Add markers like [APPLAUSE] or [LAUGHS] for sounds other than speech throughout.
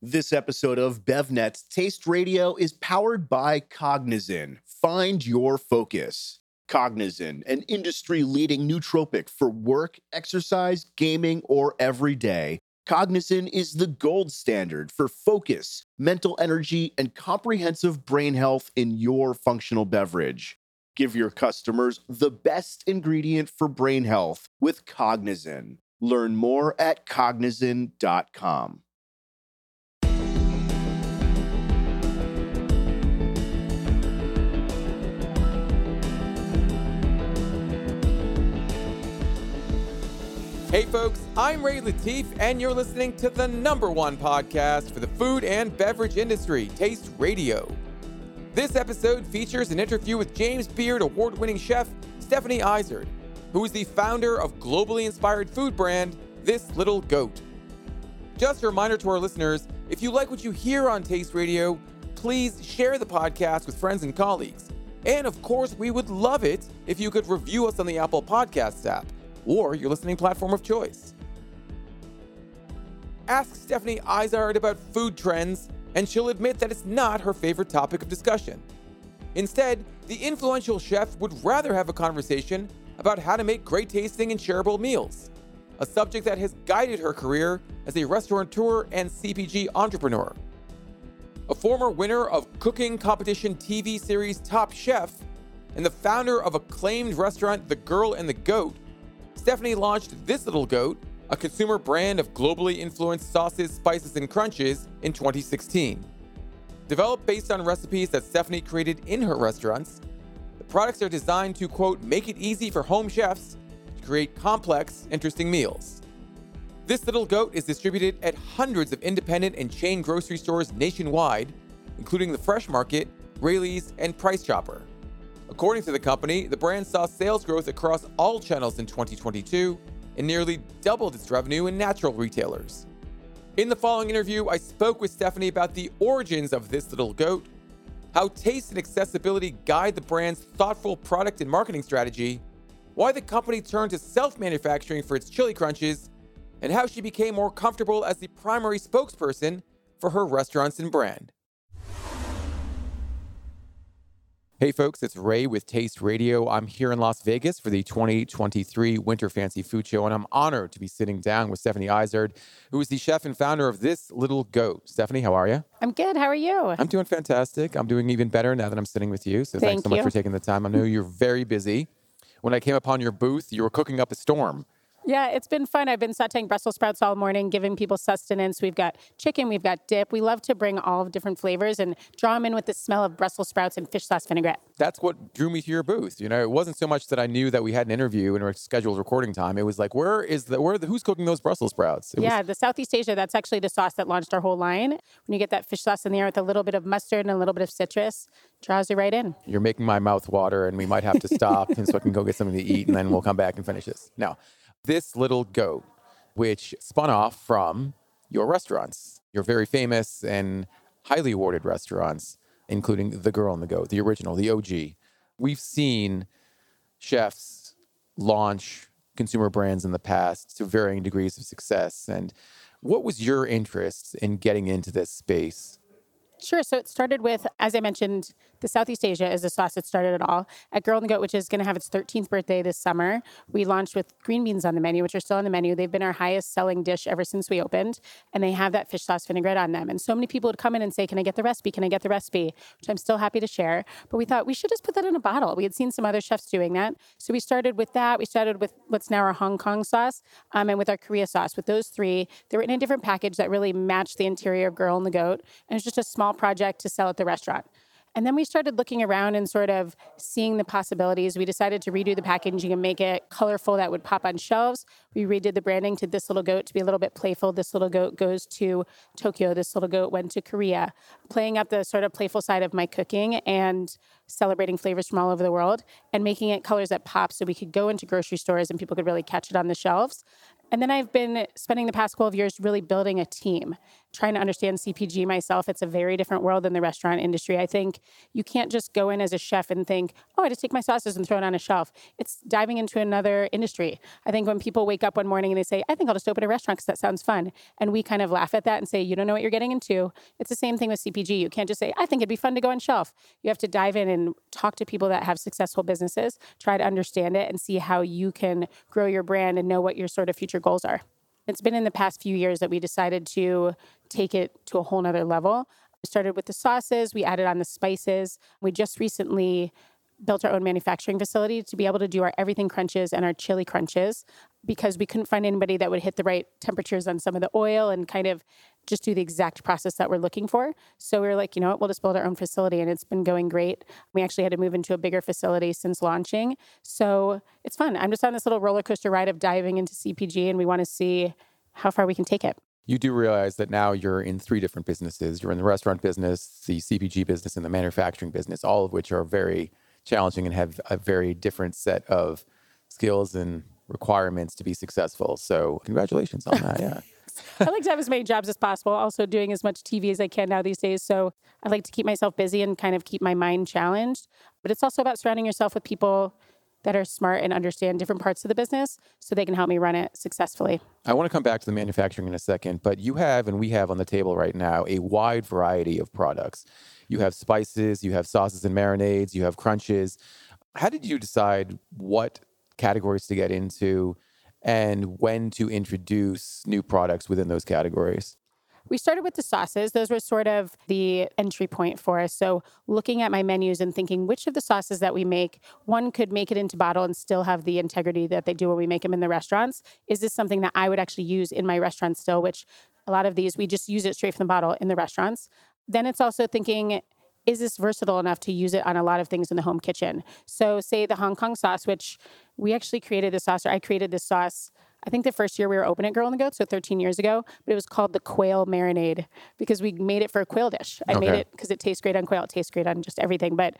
This episode of BevNet's Taste Radio is powered by Cognizin. Find your focus. Cognizin, an industry leading nootropic for work, exercise, gaming, or every day. Cognizin is the gold standard for focus, mental energy, and comprehensive brain health in your functional beverage. Give your customers the best ingredient for brain health with Cognizin. Learn more at cognizin.com. Hey folks, I'm Ray Latif, and you're listening to the number one podcast for the food and beverage industry, Taste Radio. This episode features an interview with James Beard award winning chef Stephanie Izard, who is the founder of globally inspired food brand This Little Goat. Just a reminder to our listeners if you like what you hear on Taste Radio, please share the podcast with friends and colleagues. And of course, we would love it if you could review us on the Apple Podcasts app or your listening platform of choice. Ask Stephanie Izard about food trends, and she'll admit that it's not her favorite topic of discussion. Instead, the influential chef would rather have a conversation about how to make great tasting and shareable meals, a subject that has guided her career as a restaurateur and CPG entrepreneur. A former winner of cooking competition TV series Top Chef, and the founder of acclaimed restaurant The Girl and the Goat, Stephanie launched This Little Goat, a consumer brand of globally influenced sauces, spices, and crunches, in 2016. Developed based on recipes that Stephanie created in her restaurants, the products are designed to, quote, make it easy for home chefs to create complex, interesting meals. This Little Goat is distributed at hundreds of independent and chain grocery stores nationwide, including the Fresh Market, Raley's, and Price Chopper. According to the company, the brand saw sales growth across all channels in 2022 and nearly doubled its revenue in natural retailers. In the following interview, I spoke with Stephanie about the origins of this little goat, how taste and accessibility guide the brand's thoughtful product and marketing strategy, why the company turned to self manufacturing for its chili crunches, and how she became more comfortable as the primary spokesperson for her restaurants and brand. Hey folks, it's Ray with Taste Radio. I'm here in Las Vegas for the 2023 Winter Fancy Food Show, and I'm honored to be sitting down with Stephanie Izard, who is the chef and founder of This Little Goat. Stephanie, how are you? I'm good. How are you? I'm doing fantastic. I'm doing even better now that I'm sitting with you. So Thank thanks so much you. for taking the time. I know you're very busy. When I came upon your booth, you were cooking up a storm. Yeah, it's been fun. I've been sauteing Brussels sprouts all morning, giving people sustenance. We've got chicken, we've got dip. We love to bring all of different flavors and draw them in with the smell of Brussels sprouts and fish sauce vinaigrette. That's what drew me to your booth. You know, it wasn't so much that I knew that we had an interview and our scheduled recording time. It was like, where is the where the who's cooking those Brussels sprouts? It was- yeah, the Southeast Asia, that's actually the sauce that launched our whole line. When you get that fish sauce in there with a little bit of mustard and a little bit of citrus, draws you right in. You're making my mouth water, and we might have to stop [LAUGHS] and so I can go get something to eat, and then we'll come back and finish this. Now, this little goat, which spun off from your restaurants, your very famous and highly awarded restaurants, including The Girl and the Goat, the original, the OG. We've seen chefs launch consumer brands in the past to varying degrees of success. And what was your interest in getting into this space? Sure. So it started with, as I mentioned, the Southeast Asia is the sauce that started it all. At Girl and the Goat, which is going to have its 13th birthday this summer, we launched with green beans on the menu, which are still on the menu. They've been our highest selling dish ever since we opened, and they have that fish sauce vinaigrette on them. And so many people would come in and say, Can I get the recipe? Can I get the recipe? Which I'm still happy to share. But we thought we should just put that in a bottle. We had seen some other chefs doing that. So we started with that. We started with what's now our Hong Kong sauce um, and with our Korea sauce. With those three, they were in a different package that really matched the interior of Girl and the Goat. And it's just a small project to sell at the restaurant. And then we started looking around and sort of seeing the possibilities. We decided to redo the packaging and make it colorful that would pop on shelves. We redid the branding to This Little Goat to be a little bit playful. This Little Goat goes to Tokyo. This Little Goat went to Korea, playing up the sort of playful side of my cooking and celebrating flavors from all over the world and making it colors that pop so we could go into grocery stores and people could really catch it on the shelves. And then I've been spending the past 12 years really building a team, trying to understand CPG myself. It's a very different world than the restaurant industry. I think you can't just go in as a chef and think, oh, I just take my sauces and throw it on a shelf. It's diving into another industry. I think when people wake up one morning and they say, I think I'll just open a restaurant because that sounds fun. And we kind of laugh at that and say, you don't know what you're getting into. It's the same thing with CPG. You can't just say, I think it'd be fun to go on shelf. You have to dive in and talk to people that have successful businesses, try to understand it and see how you can grow your brand and know what your sort of future goals are. It's been in the past few years that we decided to take it to a whole nother level. We started with the sauces, we added on the spices. We just recently built our own manufacturing facility to be able to do our everything crunches and our chili crunches because we couldn't find anybody that would hit the right temperatures on some of the oil and kind of just do the exact process that we're looking for. So we were like, you know what, we'll just build our own facility and it's been going great. We actually had to move into a bigger facility since launching. So it's fun. I'm just on this little roller coaster ride of diving into CPG and we want to see how far we can take it. You do realize that now you're in three different businesses. You're in the restaurant business, the CPG business, and the manufacturing business, all of which are very challenging and have a very different set of skills and requirements to be successful. So, congratulations on that. [LAUGHS] Yeah. I like to have as many jobs as possible, also doing as much TV as I can now these days. So I like to keep myself busy and kind of keep my mind challenged. But it's also about surrounding yourself with people that are smart and understand different parts of the business so they can help me run it successfully. I want to come back to the manufacturing in a second, but you have and we have on the table right now a wide variety of products. You have spices, you have sauces and marinades, you have crunches. How did you decide what categories to get into and when to introduce new products within those categories? We started with the sauces. Those were sort of the entry point for us. So, looking at my menus and thinking which of the sauces that we make, one could make it into bottle and still have the integrity that they do when we make them in the restaurants. Is this something that I would actually use in my restaurant still? Which a lot of these, we just use it straight from the bottle in the restaurants. Then it's also thinking, is this versatile enough to use it on a lot of things in the home kitchen? So, say the Hong Kong sauce, which we actually created the sauce, or I created this sauce. I think the first year we were open at Girl on the Goat, so 13 years ago, but it was called the quail marinade because we made it for a quail dish. I okay. made it because it tastes great on quail, it tastes great on just everything. But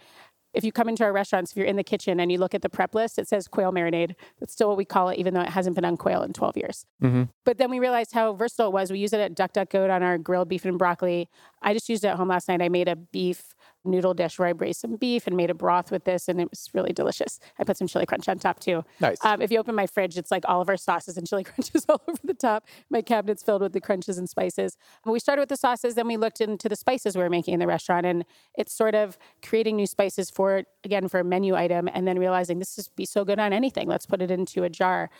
if you come into our restaurants, if you're in the kitchen and you look at the prep list, it says quail marinade. That's still what we call it, even though it hasn't been on quail in 12 years. Mm-hmm. But then we realized how versatile it was. We use it at Duck Duck Goat on our grilled beef and broccoli. I just used it at home last night. I made a beef noodle dish where I braised some beef and made a broth with this, and it was really delicious. I put some chili crunch on top too. Nice. Um, if you open my fridge, it's like all of our sauces and chili [LAUGHS] crunches all over the top. My cabinet's filled with the crunches and spices. But we started with the sauces, then we looked into the spices we were making in the restaurant, and it's sort of creating new spices for again for a menu item, and then realizing this is be so good on anything. Let's put it into a jar.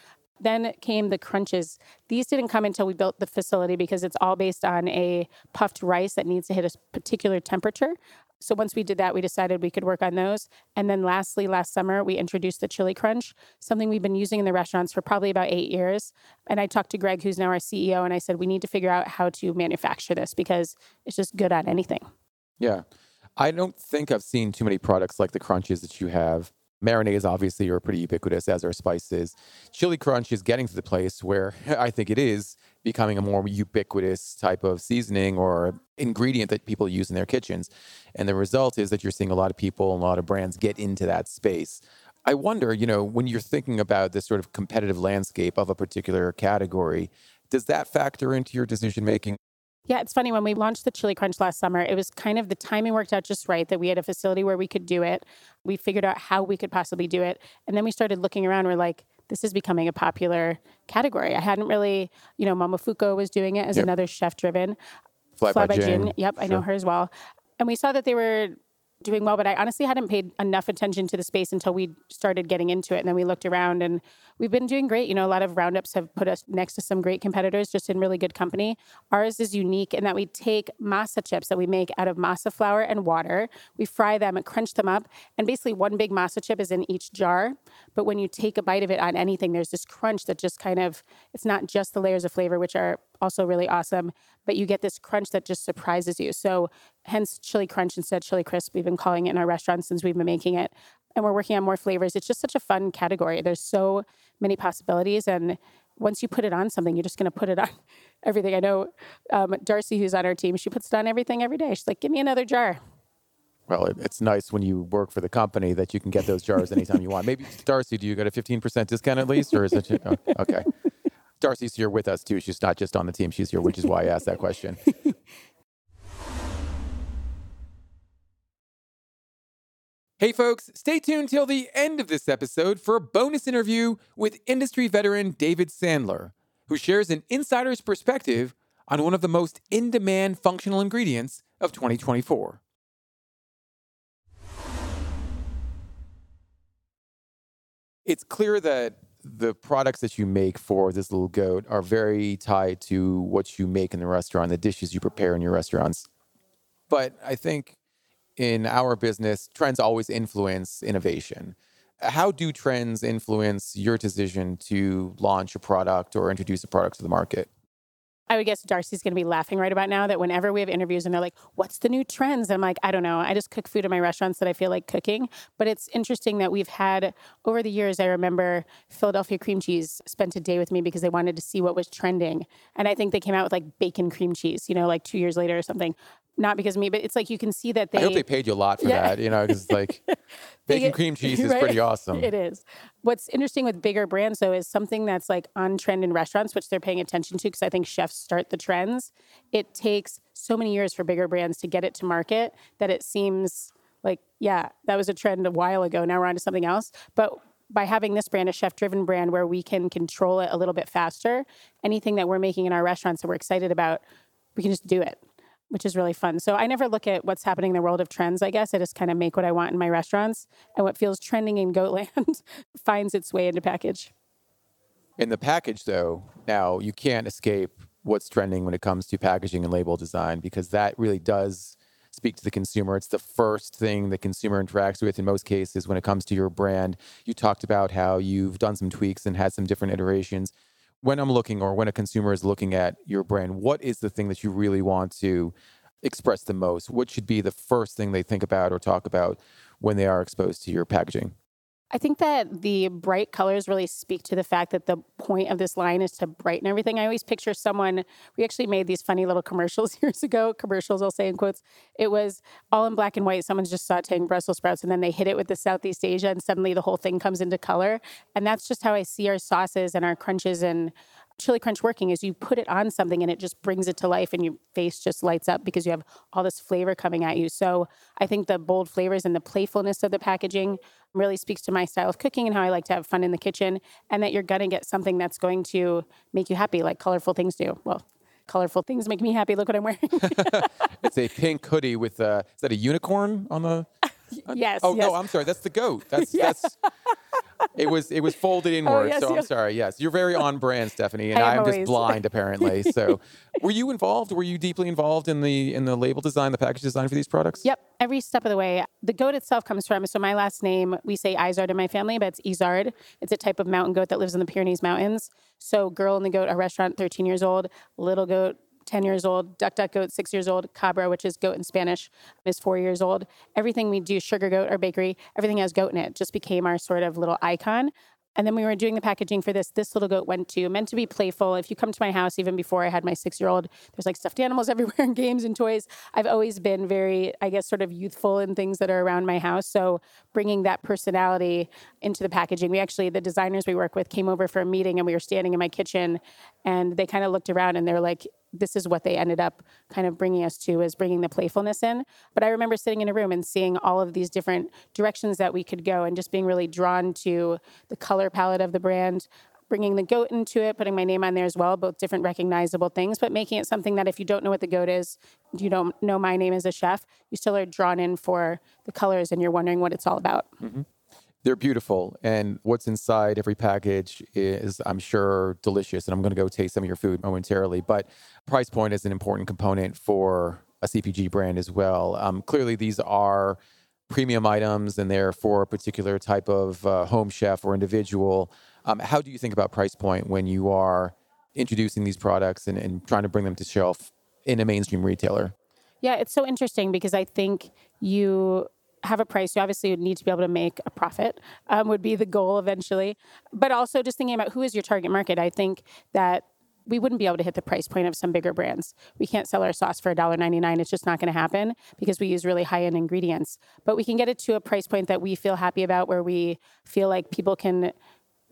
Then came the crunches. These didn't come until we built the facility because it's all based on a puffed rice that needs to hit a particular temperature. So once we did that, we decided we could work on those. And then lastly, last summer, we introduced the chili crunch, something we've been using in the restaurants for probably about eight years. And I talked to Greg, who's now our CEO, and I said, we need to figure out how to manufacture this because it's just good on anything. Yeah. I don't think I've seen too many products like the crunches that you have. Marinades obviously are pretty ubiquitous, as are spices. Chili Crunch is getting to the place where [LAUGHS] I think it is becoming a more ubiquitous type of seasoning or ingredient that people use in their kitchens. And the result is that you're seeing a lot of people and a lot of brands get into that space. I wonder, you know, when you're thinking about this sort of competitive landscape of a particular category, does that factor into your decision making? Yeah, it's funny when we launched the chili crunch last summer, it was kind of the timing worked out just right that we had a facility where we could do it. We figured out how we could possibly do it. And then we started looking around, we're like, this is becoming a popular category. I hadn't really, you know, Momofuku was doing it as yep. another chef driven. Fly, Fly by, by Jing. Yep, sure. I know her as well. And we saw that they were doing well, but I honestly hadn't paid enough attention to the space until we started getting into it. And then we looked around and we've been doing great. You know, a lot of roundups have put us next to some great competitors just in really good company. Ours is unique in that we take masa chips that we make out of masa flour and water. We fry them and crunch them up. And basically, one big masa chip is in each jar. But when you take a bite of it on anything, there's this crunch that just kind of, it's not just the layers of flavor, which are also really awesome, but you get this crunch that just surprises you. So, hence chili crunch instead of chili crisp. We've been calling it in our restaurants since we've been making it and we're working on more flavors. It's just such a fun category. There's so many possibilities. And once you put it on something, you're just going to put it on [LAUGHS] everything. I know um, Darcy, who's on our team, she puts it on everything every day. She's like, give me another jar. Well, it's nice when you work for the company that you can get those jars anytime you want. Maybe [LAUGHS] Darcy, do you get a 15% discount at least, or is it? Oh, [LAUGHS] okay. Darcy's here with us too. She's not just on the team; she's here, which is why I asked that question. Hey, folks, stay tuned till the end of this episode for a bonus interview with industry veteran David Sandler, who shares an insider's perspective on one of the most in demand functional ingredients of 2024. It's clear that the products that you make for this little goat are very tied to what you make in the restaurant, the dishes you prepare in your restaurants. But I think in our business, trends always influence innovation. How do trends influence your decision to launch a product or introduce a product to the market? I would guess Darcy's going to be laughing right about now that whenever we have interviews and they're like, what's the new trends? I'm like, I don't know. I just cook food in my restaurants that I feel like cooking. But it's interesting that we've had over the years, I remember Philadelphia cream cheese spent a day with me because they wanted to see what was trending. And I think they came out with like bacon cream cheese, you know, like two years later or something not because of me, but it's like you can see that they. I hope they paid you a lot for yeah. that, you know, because like [LAUGHS] bacon cream [LAUGHS] cheese is right? pretty awesome. It is. What's interesting with bigger brands though is something that's like on trend in restaurants, which they're paying attention to because I think chefs start the trends. It takes so many years for bigger brands to get it to market that it seems like, yeah, that was a trend a while ago. Now we're on to something else. But by having this brand, a chef driven brand where we can control it a little bit faster, anything that we're making in our restaurants that we're excited about, we can just do it which is really fun. So I never look at what's happening in the world of trends, I guess. I just kind of make what I want in my restaurants. And what feels trending in Goatland [LAUGHS] finds its way into package. In the package, though, now you can't escape what's trending when it comes to packaging and label design because that really does speak to the consumer. It's the first thing the consumer interacts with in most cases when it comes to your brand. You talked about how you've done some tweaks and had some different iterations when I'm looking or when a consumer is looking at your brand, what is the thing that you really want to express the most? What should be the first thing they think about or talk about when they are exposed to your packaging? I think that the bright colors really speak to the fact that the point of this line is to brighten everything. I always picture someone, we actually made these funny little commercials [LAUGHS] years ago, commercials, I'll say in quotes. It was all in black and white. Someone's just sauteing Brussels sprouts and then they hit it with the Southeast Asia and suddenly the whole thing comes into color. And that's just how I see our sauces and our crunches and chili crunch working is you put it on something and it just brings it to life and your face just lights up because you have all this flavor coming at you. So I think the bold flavors and the playfulness of the packaging really speaks to my style of cooking and how I like to have fun in the kitchen and that you're going to get something that's going to make you happy like colorful things do. Well, colorful things make me happy. Look what I'm wearing. [LAUGHS] it's a pink hoodie with a, is that a unicorn on the? [LAUGHS] yes. Oh yes. no, I'm sorry. That's the goat. That's [LAUGHS] yeah. that's it was it was folded [LAUGHS] oh, inward. Oh, yes, so I'm sorry. Yes, you're very on brand, Stephanie, and I'm just blind apparently. [LAUGHS] So, were you involved? Were you deeply involved in the in the label design, the package design for these products? Yep, every step of the way. The goat itself comes from so my last name we say Izard in my family, but it's Izard. It's a type of mountain goat that lives in the Pyrenees Mountains. So, girl and the goat, a restaurant, 13 years old. Little goat, 10 years old. Duck Duck Goat, six years old. Cabra, which is goat in Spanish, is four years old. Everything we do, Sugar Goat, our bakery, everything has goat in it. Just became our sort of little icon. And then we were doing the packaging for this. This little goat went to meant to be playful. If you come to my house, even before I had my six year old, there's like stuffed animals [LAUGHS] everywhere and games and toys. I've always been very, I guess, sort of youthful in things that are around my house. So bringing that personality into the packaging. We actually, the designers we work with came over for a meeting and we were standing in my kitchen and they kind of looked around and they're like, this is what they ended up kind of bringing us to is bringing the playfulness in but i remember sitting in a room and seeing all of these different directions that we could go and just being really drawn to the color palette of the brand bringing the goat into it putting my name on there as well both different recognizable things but making it something that if you don't know what the goat is you don't know my name as a chef you still are drawn in for the colors and you're wondering what it's all about mm-hmm. They're beautiful. And what's inside every package is, I'm sure, delicious. And I'm going to go taste some of your food momentarily. But price point is an important component for a CPG brand as well. Um, clearly, these are premium items and they're for a particular type of uh, home chef or individual. Um, how do you think about price point when you are introducing these products and, and trying to bring them to shelf in a mainstream retailer? Yeah, it's so interesting because I think you have a price. You obviously need to be able to make a profit, um, would be the goal eventually. But also just thinking about who is your target market. I think that we wouldn't be able to hit the price point of some bigger brands. We can't sell our sauce for $1.99. It's just not going to happen because we use really high end ingredients. But we can get it to a price point that we feel happy about where we feel like people can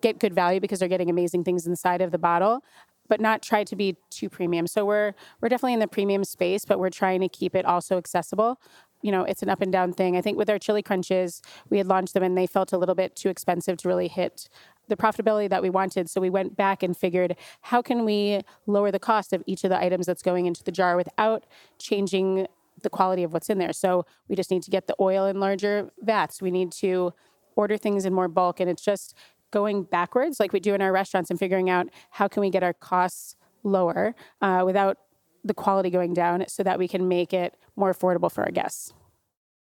get good value because they're getting amazing things inside of the bottle but not try to be too premium. So we're we're definitely in the premium space, but we're trying to keep it also accessible you know, it's an up and down thing. I think with our chili crunches, we had launched them and they felt a little bit too expensive to really hit the profitability that we wanted. So we went back and figured how can we lower the cost of each of the items that's going into the jar without changing the quality of what's in there. So we just need to get the oil in larger vats. We need to order things in more bulk and it's just going backwards like we do in our restaurants and figuring out how can we get our costs lower uh, without the quality going down so that we can make it more affordable for our guests.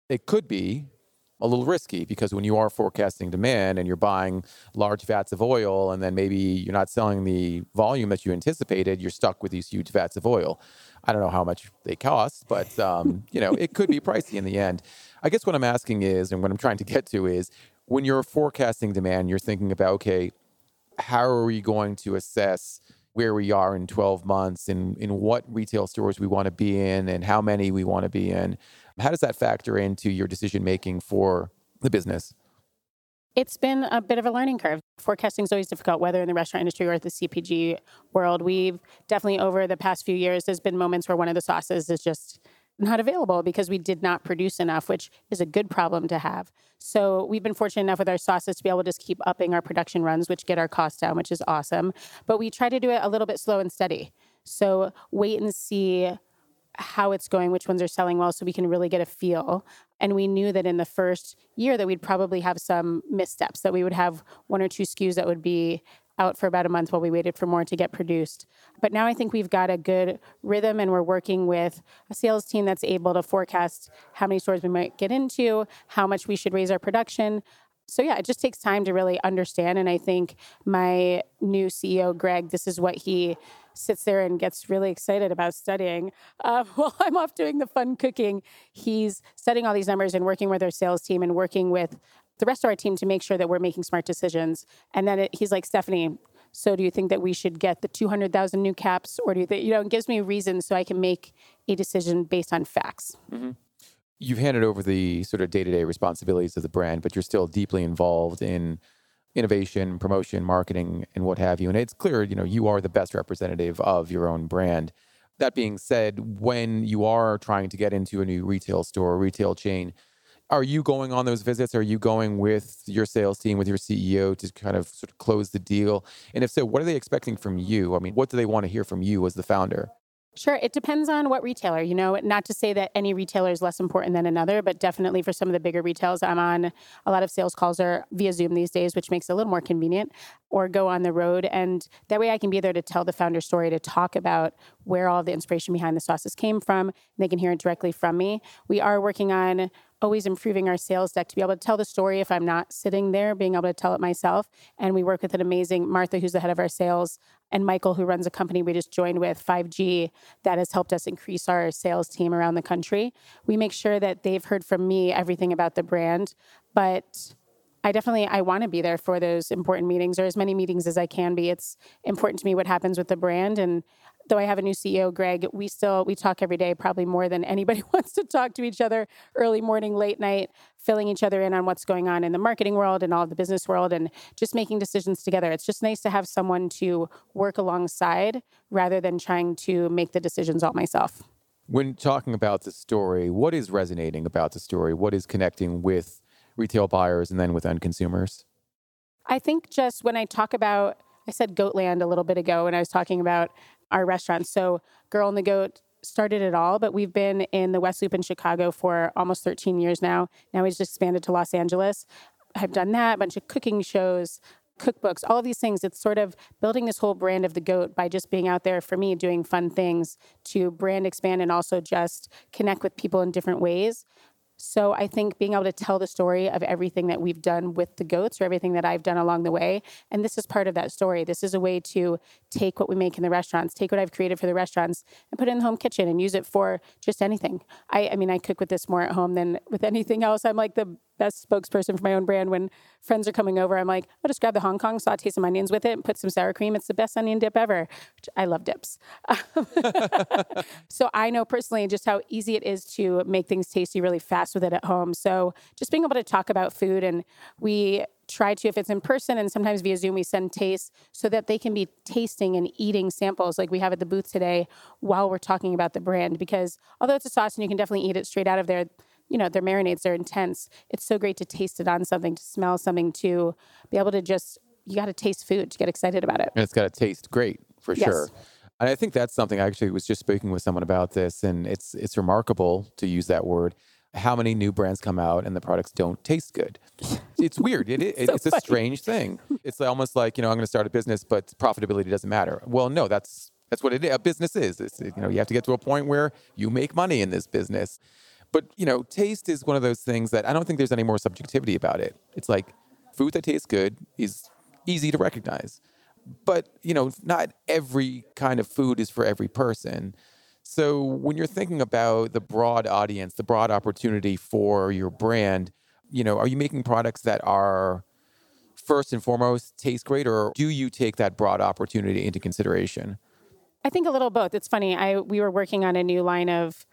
It could be a little risky because when you are forecasting demand and you're buying large vats of oil and then maybe you're not selling the volume that you anticipated, you're stuck with these huge vats of oil. I don't know how much they cost, but um, [LAUGHS] you know it could be pricey in the end. I guess what I'm asking is, and what I'm trying to get to is, when you're forecasting demand, you're thinking about okay, how are we going to assess where we are in 12 months and in what retail stores we want to be in and how many we want to be in. How does that factor into your decision making for the business? It's been a bit of a learning curve. Forecasting is always difficult, whether in the restaurant industry or the CPG world. We've definitely, over the past few years, there's been moments where one of the sauces is just not available because we did not produce enough, which is a good problem to have. So we've been fortunate enough with our sauces to be able to just keep upping our production runs, which get our costs down, which is awesome. But we try to do it a little bit slow and steady. So wait and see how it's going, which ones are selling well, so we can really get a feel. And we knew that in the first year that we'd probably have some missteps, that we would have one or two SKUs that would be out for about a month while we waited for more to get produced. But now I think we've got a good rhythm and we're working with a sales team that's able to forecast how many stores we might get into, how much we should raise our production. So yeah, it just takes time to really understand and I think my new CEO Greg this is what he sits there and gets really excited about studying. Uh, [LAUGHS] while I'm off doing the fun cooking, he's studying all these numbers and working with our sales team and working with the rest of our team to make sure that we're making smart decisions. And then it, he's like, Stephanie, so do you think that we should get the 200,000 new caps or do you think, you know, it gives me reasons so I can make a decision based on facts. Mm-hmm. You've handed over the sort of day to day responsibilities of the brand, but you're still deeply involved in innovation, promotion, marketing, and what have you. And it's clear, you know, you are the best representative of your own brand. That being said, when you are trying to get into a new retail store, retail chain, are you going on those visits? Are you going with your sales team, with your CEO to kind of sort of close the deal? And if so, what are they expecting from you? I mean, what do they want to hear from you as the founder? Sure. It depends on what retailer, you know, not to say that any retailer is less important than another, but definitely for some of the bigger retailers, I'm on a lot of sales calls are via Zoom these days, which makes it a little more convenient, or go on the road. And that way I can be there to tell the founder story, to talk about where all the inspiration behind the sauces came from. They can hear it directly from me. We are working on always improving our sales deck to be able to tell the story if I'm not sitting there, being able to tell it myself. And we work with an amazing Martha, who's the head of our sales, and Michael, who runs a company we just joined with, 5G, that has helped us increase our sales team around the country. We make sure that they've heard from me everything about the brand, but I definitely I want to be there for those important meetings or as many meetings as I can be. It's important to me what happens with the brand and though I have a new CEO, Greg, we still we talk every day, probably more than anybody [LAUGHS] wants to talk to each other, early morning, late night, filling each other in on what's going on in the marketing world and all of the business world and just making decisions together. It's just nice to have someone to work alongside rather than trying to make the decisions all myself. When talking about the story, what is resonating about the story? What is connecting with retail buyers and then with end consumers? I think just when I talk about, I said Goatland a little bit ago when I was talking about our restaurants. So, Girl and the Goat started it all, but we've been in the West Loop in Chicago for almost 13 years now. Now we've just expanded to Los Angeles. I've done that, a bunch of cooking shows, cookbooks, all of these things. It's sort of building this whole brand of the goat by just being out there for me, doing fun things to brand expand and also just connect with people in different ways. So I think being able to tell the story of everything that we've done with the goats or everything that I've done along the way, and this is part of that story. This is a way to take what we make in the restaurants, take what I've created for the restaurants, and put it in the home kitchen and use it for just anything. I, I mean, I cook with this more at home than with anything else. I'm like the best spokesperson for my own brand. When friends are coming over, I'm like, I'll just grab the Hong Kong, saute some onions with it, and put some sour cream. It's the best onion dip ever. I love dips. [LAUGHS] [LAUGHS] so I know personally just how easy it is to make things tasty really fast with it at home. So just being able to talk about food and we try to if it's in person and sometimes via zoom we send tastes so that they can be tasting and eating samples like we have at the booth today while we're talking about the brand because although it's a sauce and you can definitely eat it straight out of there you know, their marinades are intense. It's so great to taste it on something, to smell something, to be able to just, you got to taste food to get excited about it. And it's got to taste great for Yes. sure. And I think that's something I actually was just speaking with someone about this, and it's it's remarkable to use that word. How many new brands come out and the products don't taste good? It's weird. It, it, [LAUGHS] So it's a strange thing. It's almost like you know I'm going to start a business, but profitability doesn't matter. Well, no, that's that's what it is. A business is. It's, you know you have to get to a point where you make money in this business. But you know, taste is one of those things that I don't think there's any more subjectivity about it. It's like food that tastes good is easy to recognize but you know not every kind of food is for every person so when you're thinking about the broad audience the broad opportunity for your brand you know are you making products that are first and foremost taste great or do you take that broad opportunity into consideration I think a little both. It's funny. I we were working on a new line of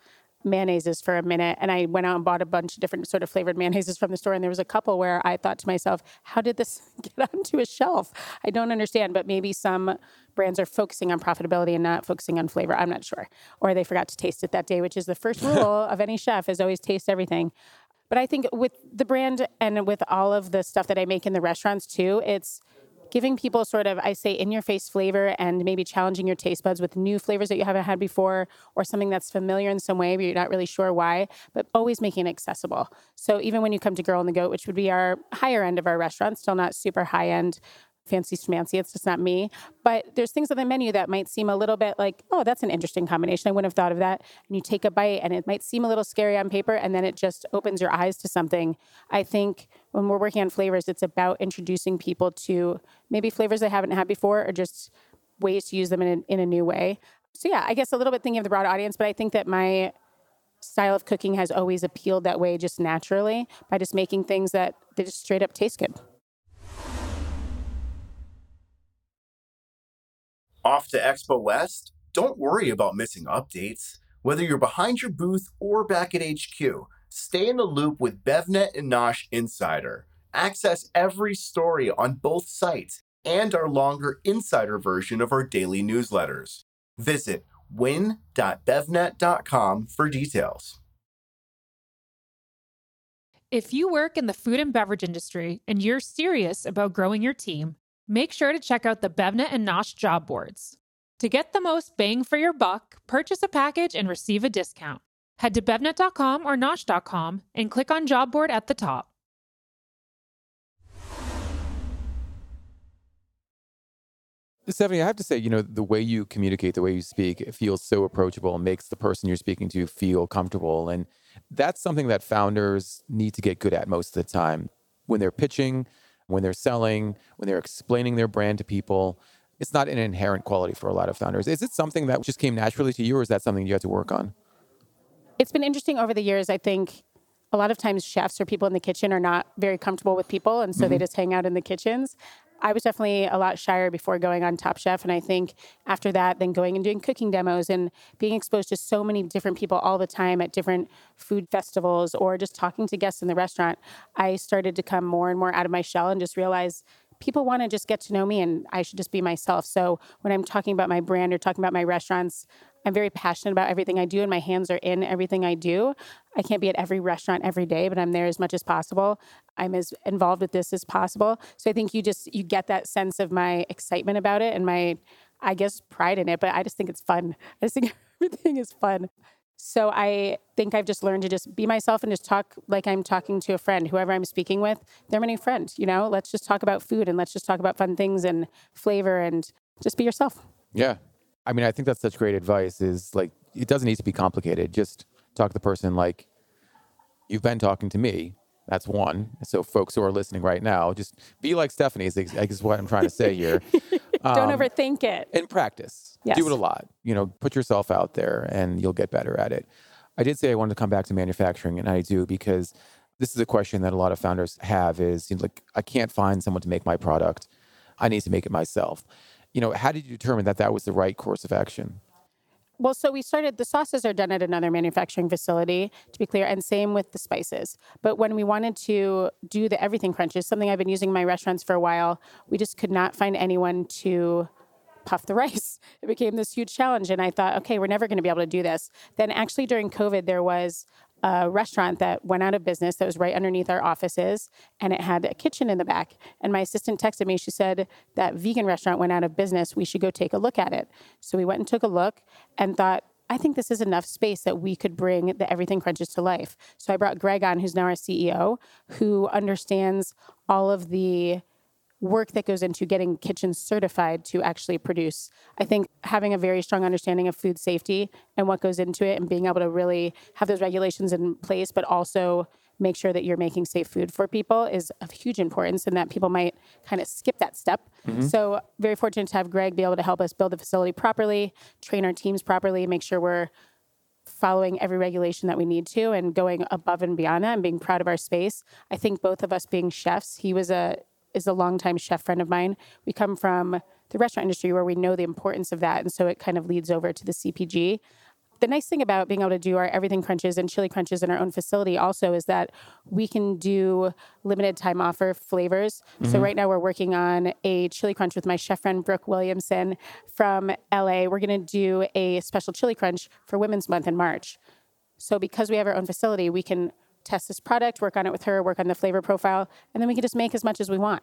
mayonnaises for a minute and I went out and bought a bunch of different sort of flavored mayonnaises from the store and there was a couple where I thought to myself, how did this [LAUGHS] get onto a shelf? I don't understand, but maybe some brands are focusing on profitability and not focusing on flavor. I'm not sure. Or they forgot to taste it that day, which is the first [LAUGHS] rule of any chef is always taste everything. But I think with the brand and with all of the stuff that I make in the restaurants too, it's giving people sort of, I say, in your face flavor and maybe challenging your taste buds with new flavors that you haven't had before or something that's familiar in some way, but you're not really sure why, but always making it accessible. So even when you come to Girl and the Goat, which would be our higher end of our restaurant, still not super high end. Fancy schmancy, it's just not me. But there's things on the menu that might seem a little bit like, oh, that's an interesting combination. I wouldn't have thought of that. And you take a bite and it might seem a little scary on paper, and then it just opens your eyes to something. I think when we're working on flavors, it's about introducing people to maybe flavors they haven't had before or just ways to use them in a, in a new way. So, yeah, I guess a little bit thinking of the broad audience, but I think that my style of cooking has always appealed that way just naturally by just making things that they just straight up taste good. Off to Expo West? Don't worry about missing updates. Whether you're behind your booth or back at HQ, stay in the loop with BevNet and Nosh Insider. Access every story on both sites and our longer insider version of our daily newsletters. Visit win.bevnet.com for details. If you work in the food and beverage industry and you're serious about growing your team, make sure to check out the BevNet and Nosh job boards. To get the most bang for your buck, purchase a package and receive a discount. Head to bevnet.com or nosh.com and click on job board at the top. Stephanie, I have to say, you know, the way you communicate, the way you speak, it feels so approachable and makes the person you're speaking to feel comfortable. And that's something that founders need to get good at most of the time. When they're pitching, when they're selling, when they're explaining their brand to people, it's not an inherent quality for a lot of founders. Is it something that just came naturally to you, or is that something you had to work on? It's been interesting over the years. I think a lot of times chefs or people in the kitchen are not very comfortable with people, and so they mm-hmm. just hang out in the kitchens. I was definitely a lot shyer before going on Top Chef, and I think after that, then going and doing cooking demos and being exposed to so many different people all the time at different food festivals or just talking to guests in the restaurant, I started to come more and more out of my shell and just realize people want to just get to know me and I should just be myself. So when I'm talking about my brand or talking about my restaurants, I'm very passionate about everything I do and my hands are in everything I do. I can't be at every restaurant every day, but I'm there as much as possible. I'm as involved with this as possible. So I think you just you get that sense of my excitement about it and my I guess pride in it, but I just think it's fun. I just think [LAUGHS] everything is fun. So I think I've just learned to just be myself and just talk like I'm talking to a friend, whoever I'm speaking with. They're my new friend, you know? Let's just talk about food and let's just talk about fun things and flavor and just be yourself. Yeah. I mean, I think that's such great advice is like, it doesn't need to be complicated. Just talk to the person like you've been talking to me. That's one. So, folks who are listening right now, just be like Stephanie, is, is what I'm trying to say here. [LAUGHS] Don't Um, overthink it. and practice. Yes. Do it a lot. You know, put yourself out there and you'll get better at it. I did say I wanted to come back to manufacturing, and I do because this is a question that a lot of founders have is you know, like, I can't find someone to make my product. I need to make it myself. You know, how did you determine that that was the right course of action? Well, so we started, the sauces are done at another manufacturing facility, to be clear, and same with the spices. But when we wanted to do the everything crunches, something I've been using in my restaurants for a while, we just could not find anyone to puff the [LAUGHS] rice. It became this huge challenge. And I thought, okay, we're never going to be able to do this. Then, actually, during COVID, there was a restaurant that went out of business that was right underneath our offices and it had a kitchen in the back. And my assistant texted me. She said, That vegan restaurant went out of business. We should go take a look at it. So we went and took a look and thought, I think this is enough space that we could bring the Everything Crunches to life. So I brought Greg on, who's now our CEO, who understands all of the work that goes into getting kitchens certified to actually produce. I think having a very strong understanding of food safety and what goes into it and being able to really have those regulations in place, but also make sure that you're making safe food for people is of huge importance and that people might kind of skip that step. Mm-hmm. So, very fortunate to have Greg be able to help us build the facility properly, train our teams properly, make sure we're following every regulation that we need to and going above and beyond that and being proud of our space. I think both of us being chefs, he was a is a longtime chef friend of mine. We come from the restaurant industry where we know the importance of that. And so it kind of leads over to the CPG. The nice thing about being able to do our everything crunches and chili crunches in our own facility also is that we can do limited time offer flavors. Mm-hmm. So right now we're working on a chili crunch with my chef friend Brooke Williamson from LA. We're going to do a special chili crunch for Women's Month in March. So because we have our own facility, we can test this product, work on it with her, work on the flavor profile, and then we can just make as much as we want,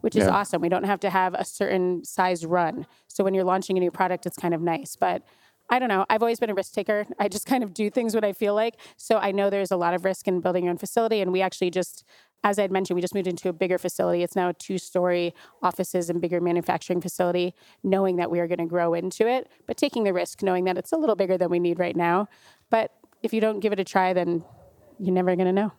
which is yeah. awesome. We don't have to have a certain size run. So when you're launching a new product, it's kind of nice. But I don't know. I've always been a risk taker. [LAUGHS] I just kind of do things what I feel like. So I know there's a lot of risk in building your own facility. And we actually just, as I had mentioned, we just moved into a bigger facility. It's now a two story offices and bigger manufacturing facility, knowing that we are going to grow into it, but taking the risk, knowing that it's a little bigger than we need right now. But if you don't give it a try, then you're never going to know.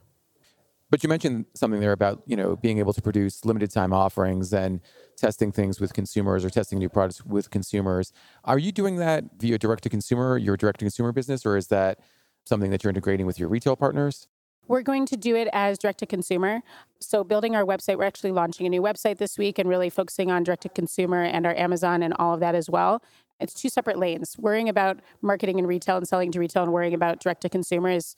But you mentioned something there about you know being able to produce limited time offerings and testing things with consumers or testing new products with consumers. Are you doing that via direct to consumer, your direct to consumer business, or is that something that you're integrating with your retail partners? We're going to do it as direct to consumer. So, building our website, we're actually launching a new website this week and really focusing on direct to consumer and our Amazon and all of that as well. It's two separate lanes. Worrying about marketing and retail and selling to retail and worrying about direct to consumer is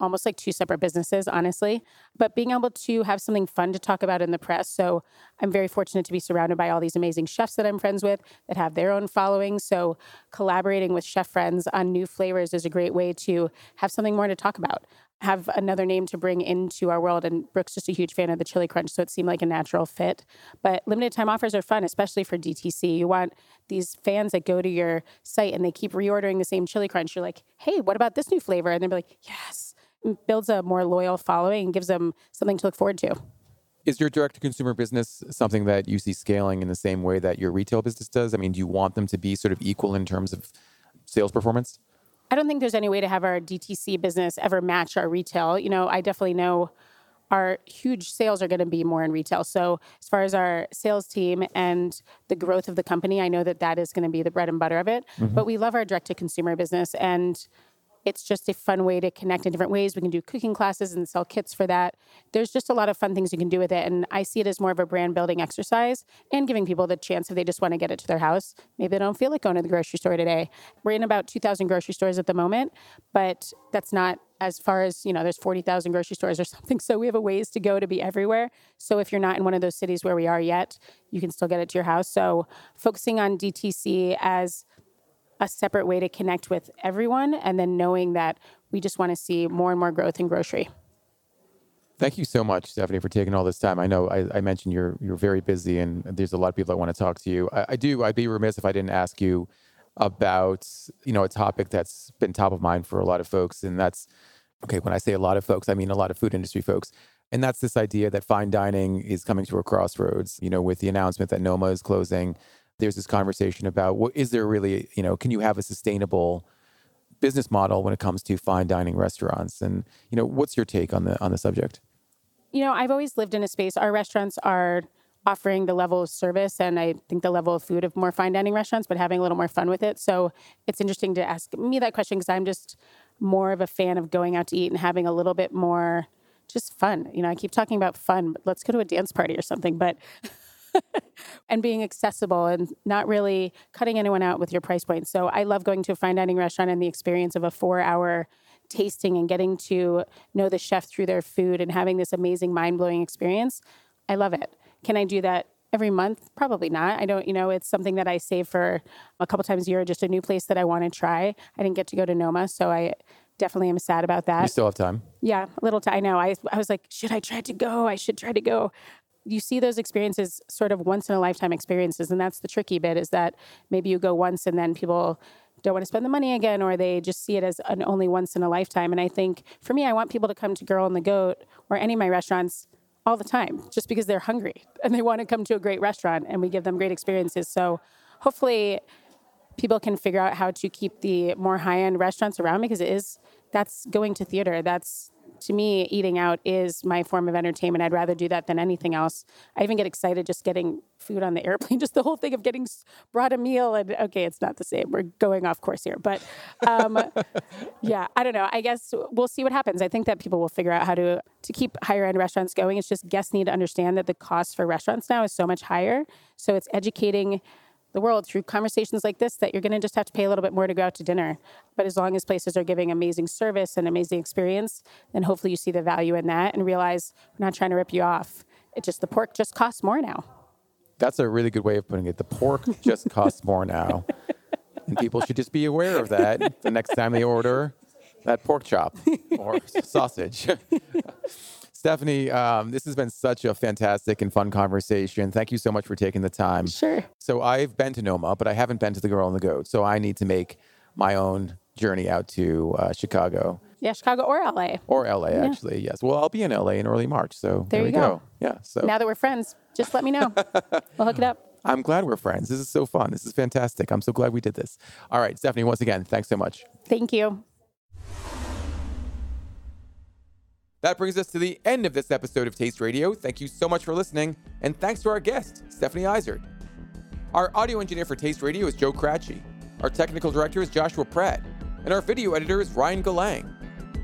almost like two separate businesses, honestly. But being able to have something fun to talk about in the press. So I'm very fortunate to be surrounded by all these amazing chefs that I'm friends with that have their own following. So collaborating with chef friends on new flavors is a great way to have something more to talk about. Have another name to bring into our world. And Brooke's just a huge fan of the chili crunch, so it seemed like a natural fit. But limited time offers are fun, especially for DTC. You want these fans that go to your site and they keep reordering the same chili crunch. You're like, hey, what about this new flavor? And they're like, yes builds a more loyal following and gives them something to look forward to. Is your direct to consumer business something that you see scaling in the same way that your retail business does? I mean, do you want them to be sort of equal in terms of sales performance? I don't think there's any way to have our DTC business ever match our retail. You know, I definitely know our huge sales are going to be more in retail. So, as far as our sales team and the growth of the company, I know that that is going to be the bread and butter of it. Mm-hmm. But we love our direct to consumer business and it's just a fun way to connect in different ways. We can do cooking classes and sell kits for that. There's just a lot of fun things you can do with it. And I see it as more of a brand building exercise and giving people the chance if they just want to get it to their house. Maybe they don't feel like going to the grocery store today. We're in about 2,000 grocery stores at the moment, but that's not as far as, you know, there's 40,000 grocery stores or [LAUGHS] something. So we have a ways to go to be everywhere. So if you're not in one of those cities where we are yet, you can still get it to your house. So focusing on DTC as a separate way to connect with everyone and then knowing that we just want to see more and more growth in grocery. Thank you so much, Stephanie, for taking all this time. I know I, I mentioned you're you're very busy, and there's a lot of people that want to talk to you. I, I, do. I'd be remiss if I didn't ask you about you know a topic that's been top of mind for a lot of folks, and that's okay. When I say a lot of folks, I mean a lot of food industry folks, and that's this idea that fine dining is coming to a crossroads. You know, with the announcement that Noma is closing, there's this conversation about what is there really, you know, can you have a sustainable business model when it comes to fine dining restaurants? And, you know, what's your take on the on the subject? You know, I've always lived in a space. Our restaurants are offering the level of service and I think the level of food of more fine dining restaurants, but having a little more fun with it. So it's interesting to ask me that question because I'm just more of a fan of going out to eat and having a little bit more just fun. You know, I keep talking about fun, but let's go to a dance party or something. But [LAUGHS] [LAUGHS] and being accessible and not really cutting anyone out with your price point. So I love going to a fine dining restaurant and the experience of a four hour tasting and getting to know the chef through their food and having this amazing mind blowing experience. I love it. Can I do that every month? Probably not. I don't, you know, it's something that I save for a couple times a year, just a new place that I want to try. I didn't get to go to Noma, so I definitely am sad about that. You still have time. Yeah, a little time. I know. I, I was like, should I try to go? I should try to go. You see those experiences sort of once in a lifetime experiences. And that's the tricky bit is that maybe you go once and then people don't want to spend the money again or they just see it as an only once in a lifetime. And I think for me, I want people to come to Girl and the Goat or any of my restaurants all the time just because they're hungry [LAUGHS] and they want to come to a great restaurant and we give them great experiences. So hopefully people can figure out how to keep the more high end restaurants around because it is that's going to theater. That's to me, eating out is my form of entertainment. I'd rather do that than anything else. I even get excited just getting food on the airplane, [LAUGHS] just the whole thing of getting brought a meal. And okay, it's not the same. We're going off course here. But um, [LAUGHS] yeah, I don't know. I guess we'll see what happens. I think that people will figure out how to, to keep higher end restaurants going. It's just guests need to understand that the cost for restaurants now is so much higher. So it's educating the world through conversations like this that you're going to just have to pay a little bit more to go out to dinner. But as long as places are giving amazing service and amazing experience, then hopefully you see the value in that and realize we're not trying to rip you off. It just the pork just costs more now. That's a really good way of putting it. The pork just costs more now. [LAUGHS] And people should just be aware of that the next time they order that pork chop or sausage. [LAUGHS] Stephanie, um, this has been such a fantastic and fun conversation. Thank you so much for taking the time. Sure. So I've been to Noma, but I haven't been to the Girl and the Goat. So I need to make my own journey out to uh, Chicago. Yeah, Chicago or LA. Or LA, yeah. actually, yes. Well, I'll be in LA in early March. So there, there we go. go. Yeah. So now that we're friends, just let me know. [LAUGHS] we'll hook it up. I'm glad we're friends. This is so fun. This is fantastic. I'm so glad we did this. All right, Stephanie, once again, thanks so much. Thank you. That brings us to the end of this episode of Taste Radio. Thank you so much for listening, and thanks to our guest, Stephanie Izard. Our audio engineer for Taste Radio is Joe Cratchy. Our technical director is Joshua Pratt, and our video editor is Ryan Galang.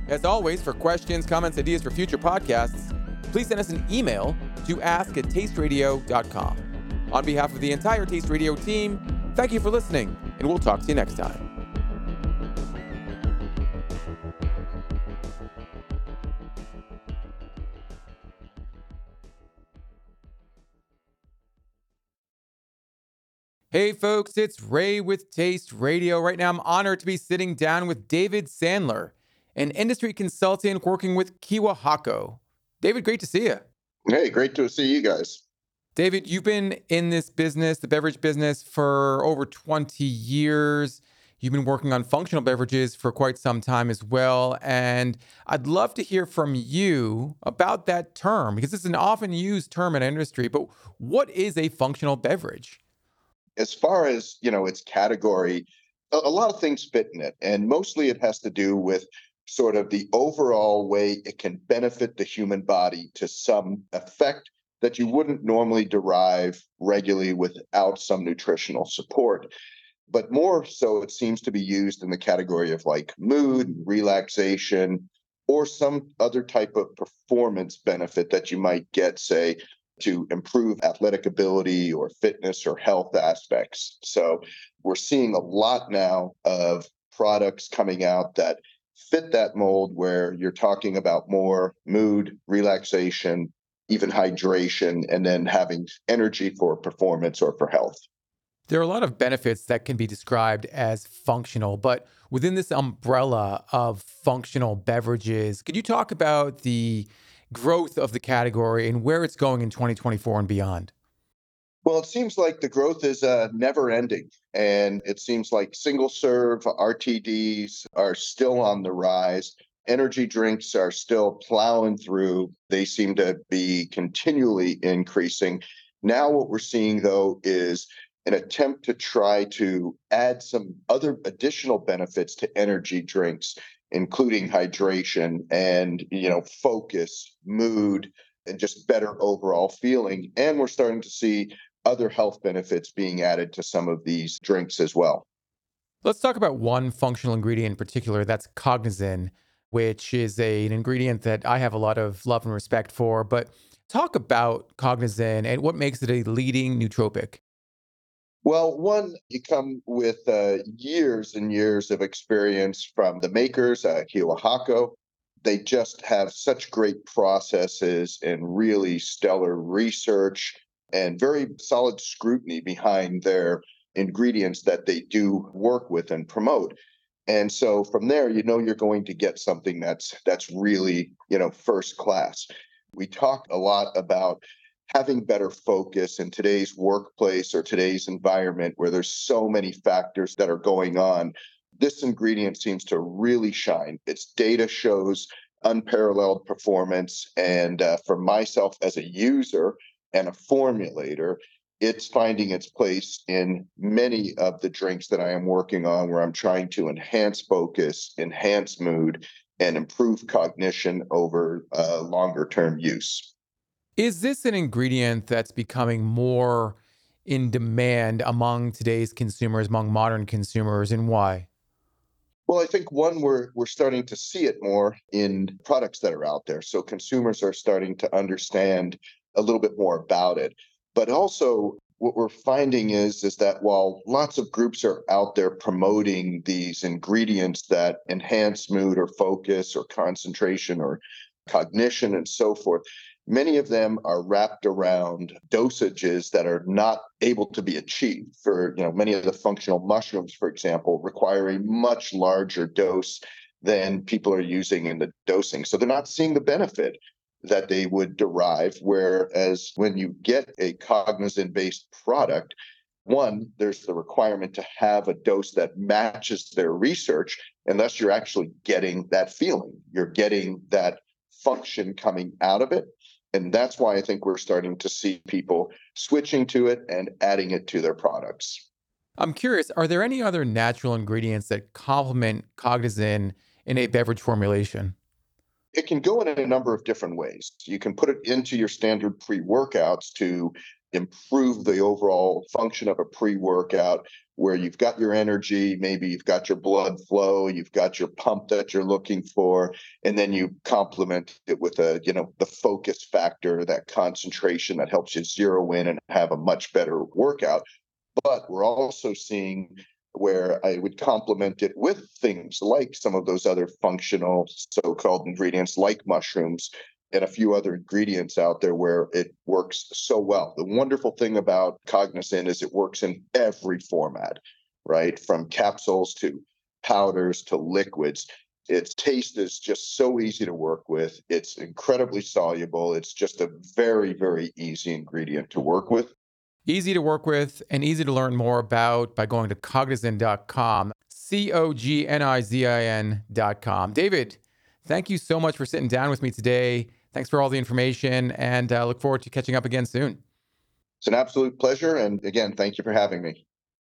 As always, for questions, comments, ideas for future podcasts, please send us an email to ask at tasteradio.com. On behalf of the entire Taste Radio team, thank you for listening, and we'll talk to you next time. Hey folks, it's Ray with Taste Radio. Right now, I'm honored to be sitting down with David Sandler, an industry consultant working with Kyowa Hakko. David, great to see you. Hey, great to see you guys. David, you've been in this business, the beverage business, for over 20 years. You've been working on functional beverages for quite some time as well. And I'd love to hear from you about that term because it's an often used term in industry. But what is a functional beverage? As far as you know its category a, a lot of things fit in it and mostly it has to do with sort of the overall way it can benefit the human body to some effect that you wouldn't normally derive regularly without some nutritional support. But more so it seems to be used in the category of like mood relaxation or some other type of performance benefit that you might get say to improve athletic ability or fitness or health aspects. So we're seeing a lot now of products coming out that fit that mold where you're talking about more mood, relaxation, even hydration, and then having energy for performance or for health. There are a lot of benefits that can be described as functional, but within this umbrella of functional beverages, could you talk about the growth of the category and where it's going in 2024 and beyond? Well, it seems like the growth is uh, never ending. And it seems like single serve RTDs are still on the rise. Energy drinks are still plowing through. They seem to be continually increasing. Now, what we're seeing, though, is an attempt to try to add some other additional benefits to energy drinks including hydration and you know focus mood and just better overall feeling. And we're starting to see other health benefits being added to some of these drinks as well. Let's talk about one functional ingredient in particular that's cognizin which is a, an ingredient that i have a lot of love and respect for. But talk about cognizin and what makes it a leading nootropic well, one, you come with uh, years and years of experience from the makers, uh, Kyowa Hakko. They just have such great processes and really stellar research and very solid scrutiny behind their ingredients that they do work with and promote. And so from there, you know you're going to get something that's that's really, you know, first class. We talk a lot about having better focus in today's workplace or today's environment where there's so many factors that are going on. This ingredient seems to really shine. Its data shows unparalleled performance. And uh, for myself as a user and a formulator, it's finding its place in many of the drinks that I am working on where I'm trying to enhance focus, enhance mood, and improve cognition over uh, longer term use. Is this an ingredient that's becoming more in demand among today's consumers, among modern consumers, and why? Well, I think one we're we're starting to see it more in products that are out there. So consumers are starting to understand a little bit more about it. But also what we're finding is is that while lots of groups are out there promoting these ingredients that enhance mood or focus or concentration or cognition and so forth many of them are wrapped around dosages that are not able to be achieved for you know many of the functional mushrooms for example require a much larger dose than people are using in the dosing so they're not seeing the benefit that they would derive. Whereas when you get a Cognizin based product, one, there's the requirement to have a dose that matches their research, unless you're actually getting that feeling. You're getting that function coming out of it. And that's why I think we're starting to see people switching to it and adding it to their products. I'm curious, are there any other natural ingredients that complement Cognizin in a beverage formulation? It can go in a number of different ways. You can put it into your standard pre workouts to improve the overall function of a pre workout where you've got your energy, maybe you've got your blood flow, you've got your pump that you're looking for, and then you complement it with a, you know, the focus factor, that concentration that helps you zero in and have a much better workout. But we're also seeing where I would complement it with things like some of those other functional so called ingredients, like mushrooms and a few other ingredients out there where it works so well. The wonderful thing about Cognizin is it works in every format, right? From capsules to powders to liquids. Its taste is just so easy to work with. It's incredibly soluble. It's just a very, very easy ingredient to work with. Easy to work with and easy to learn more about by going to cognizin.com, C O G N I Z I N.com. David, thank you so much for sitting down with me today. Thanks for all the information and uh, look forward to catching up again soon. It's an absolute pleasure. And again, thank you for having me.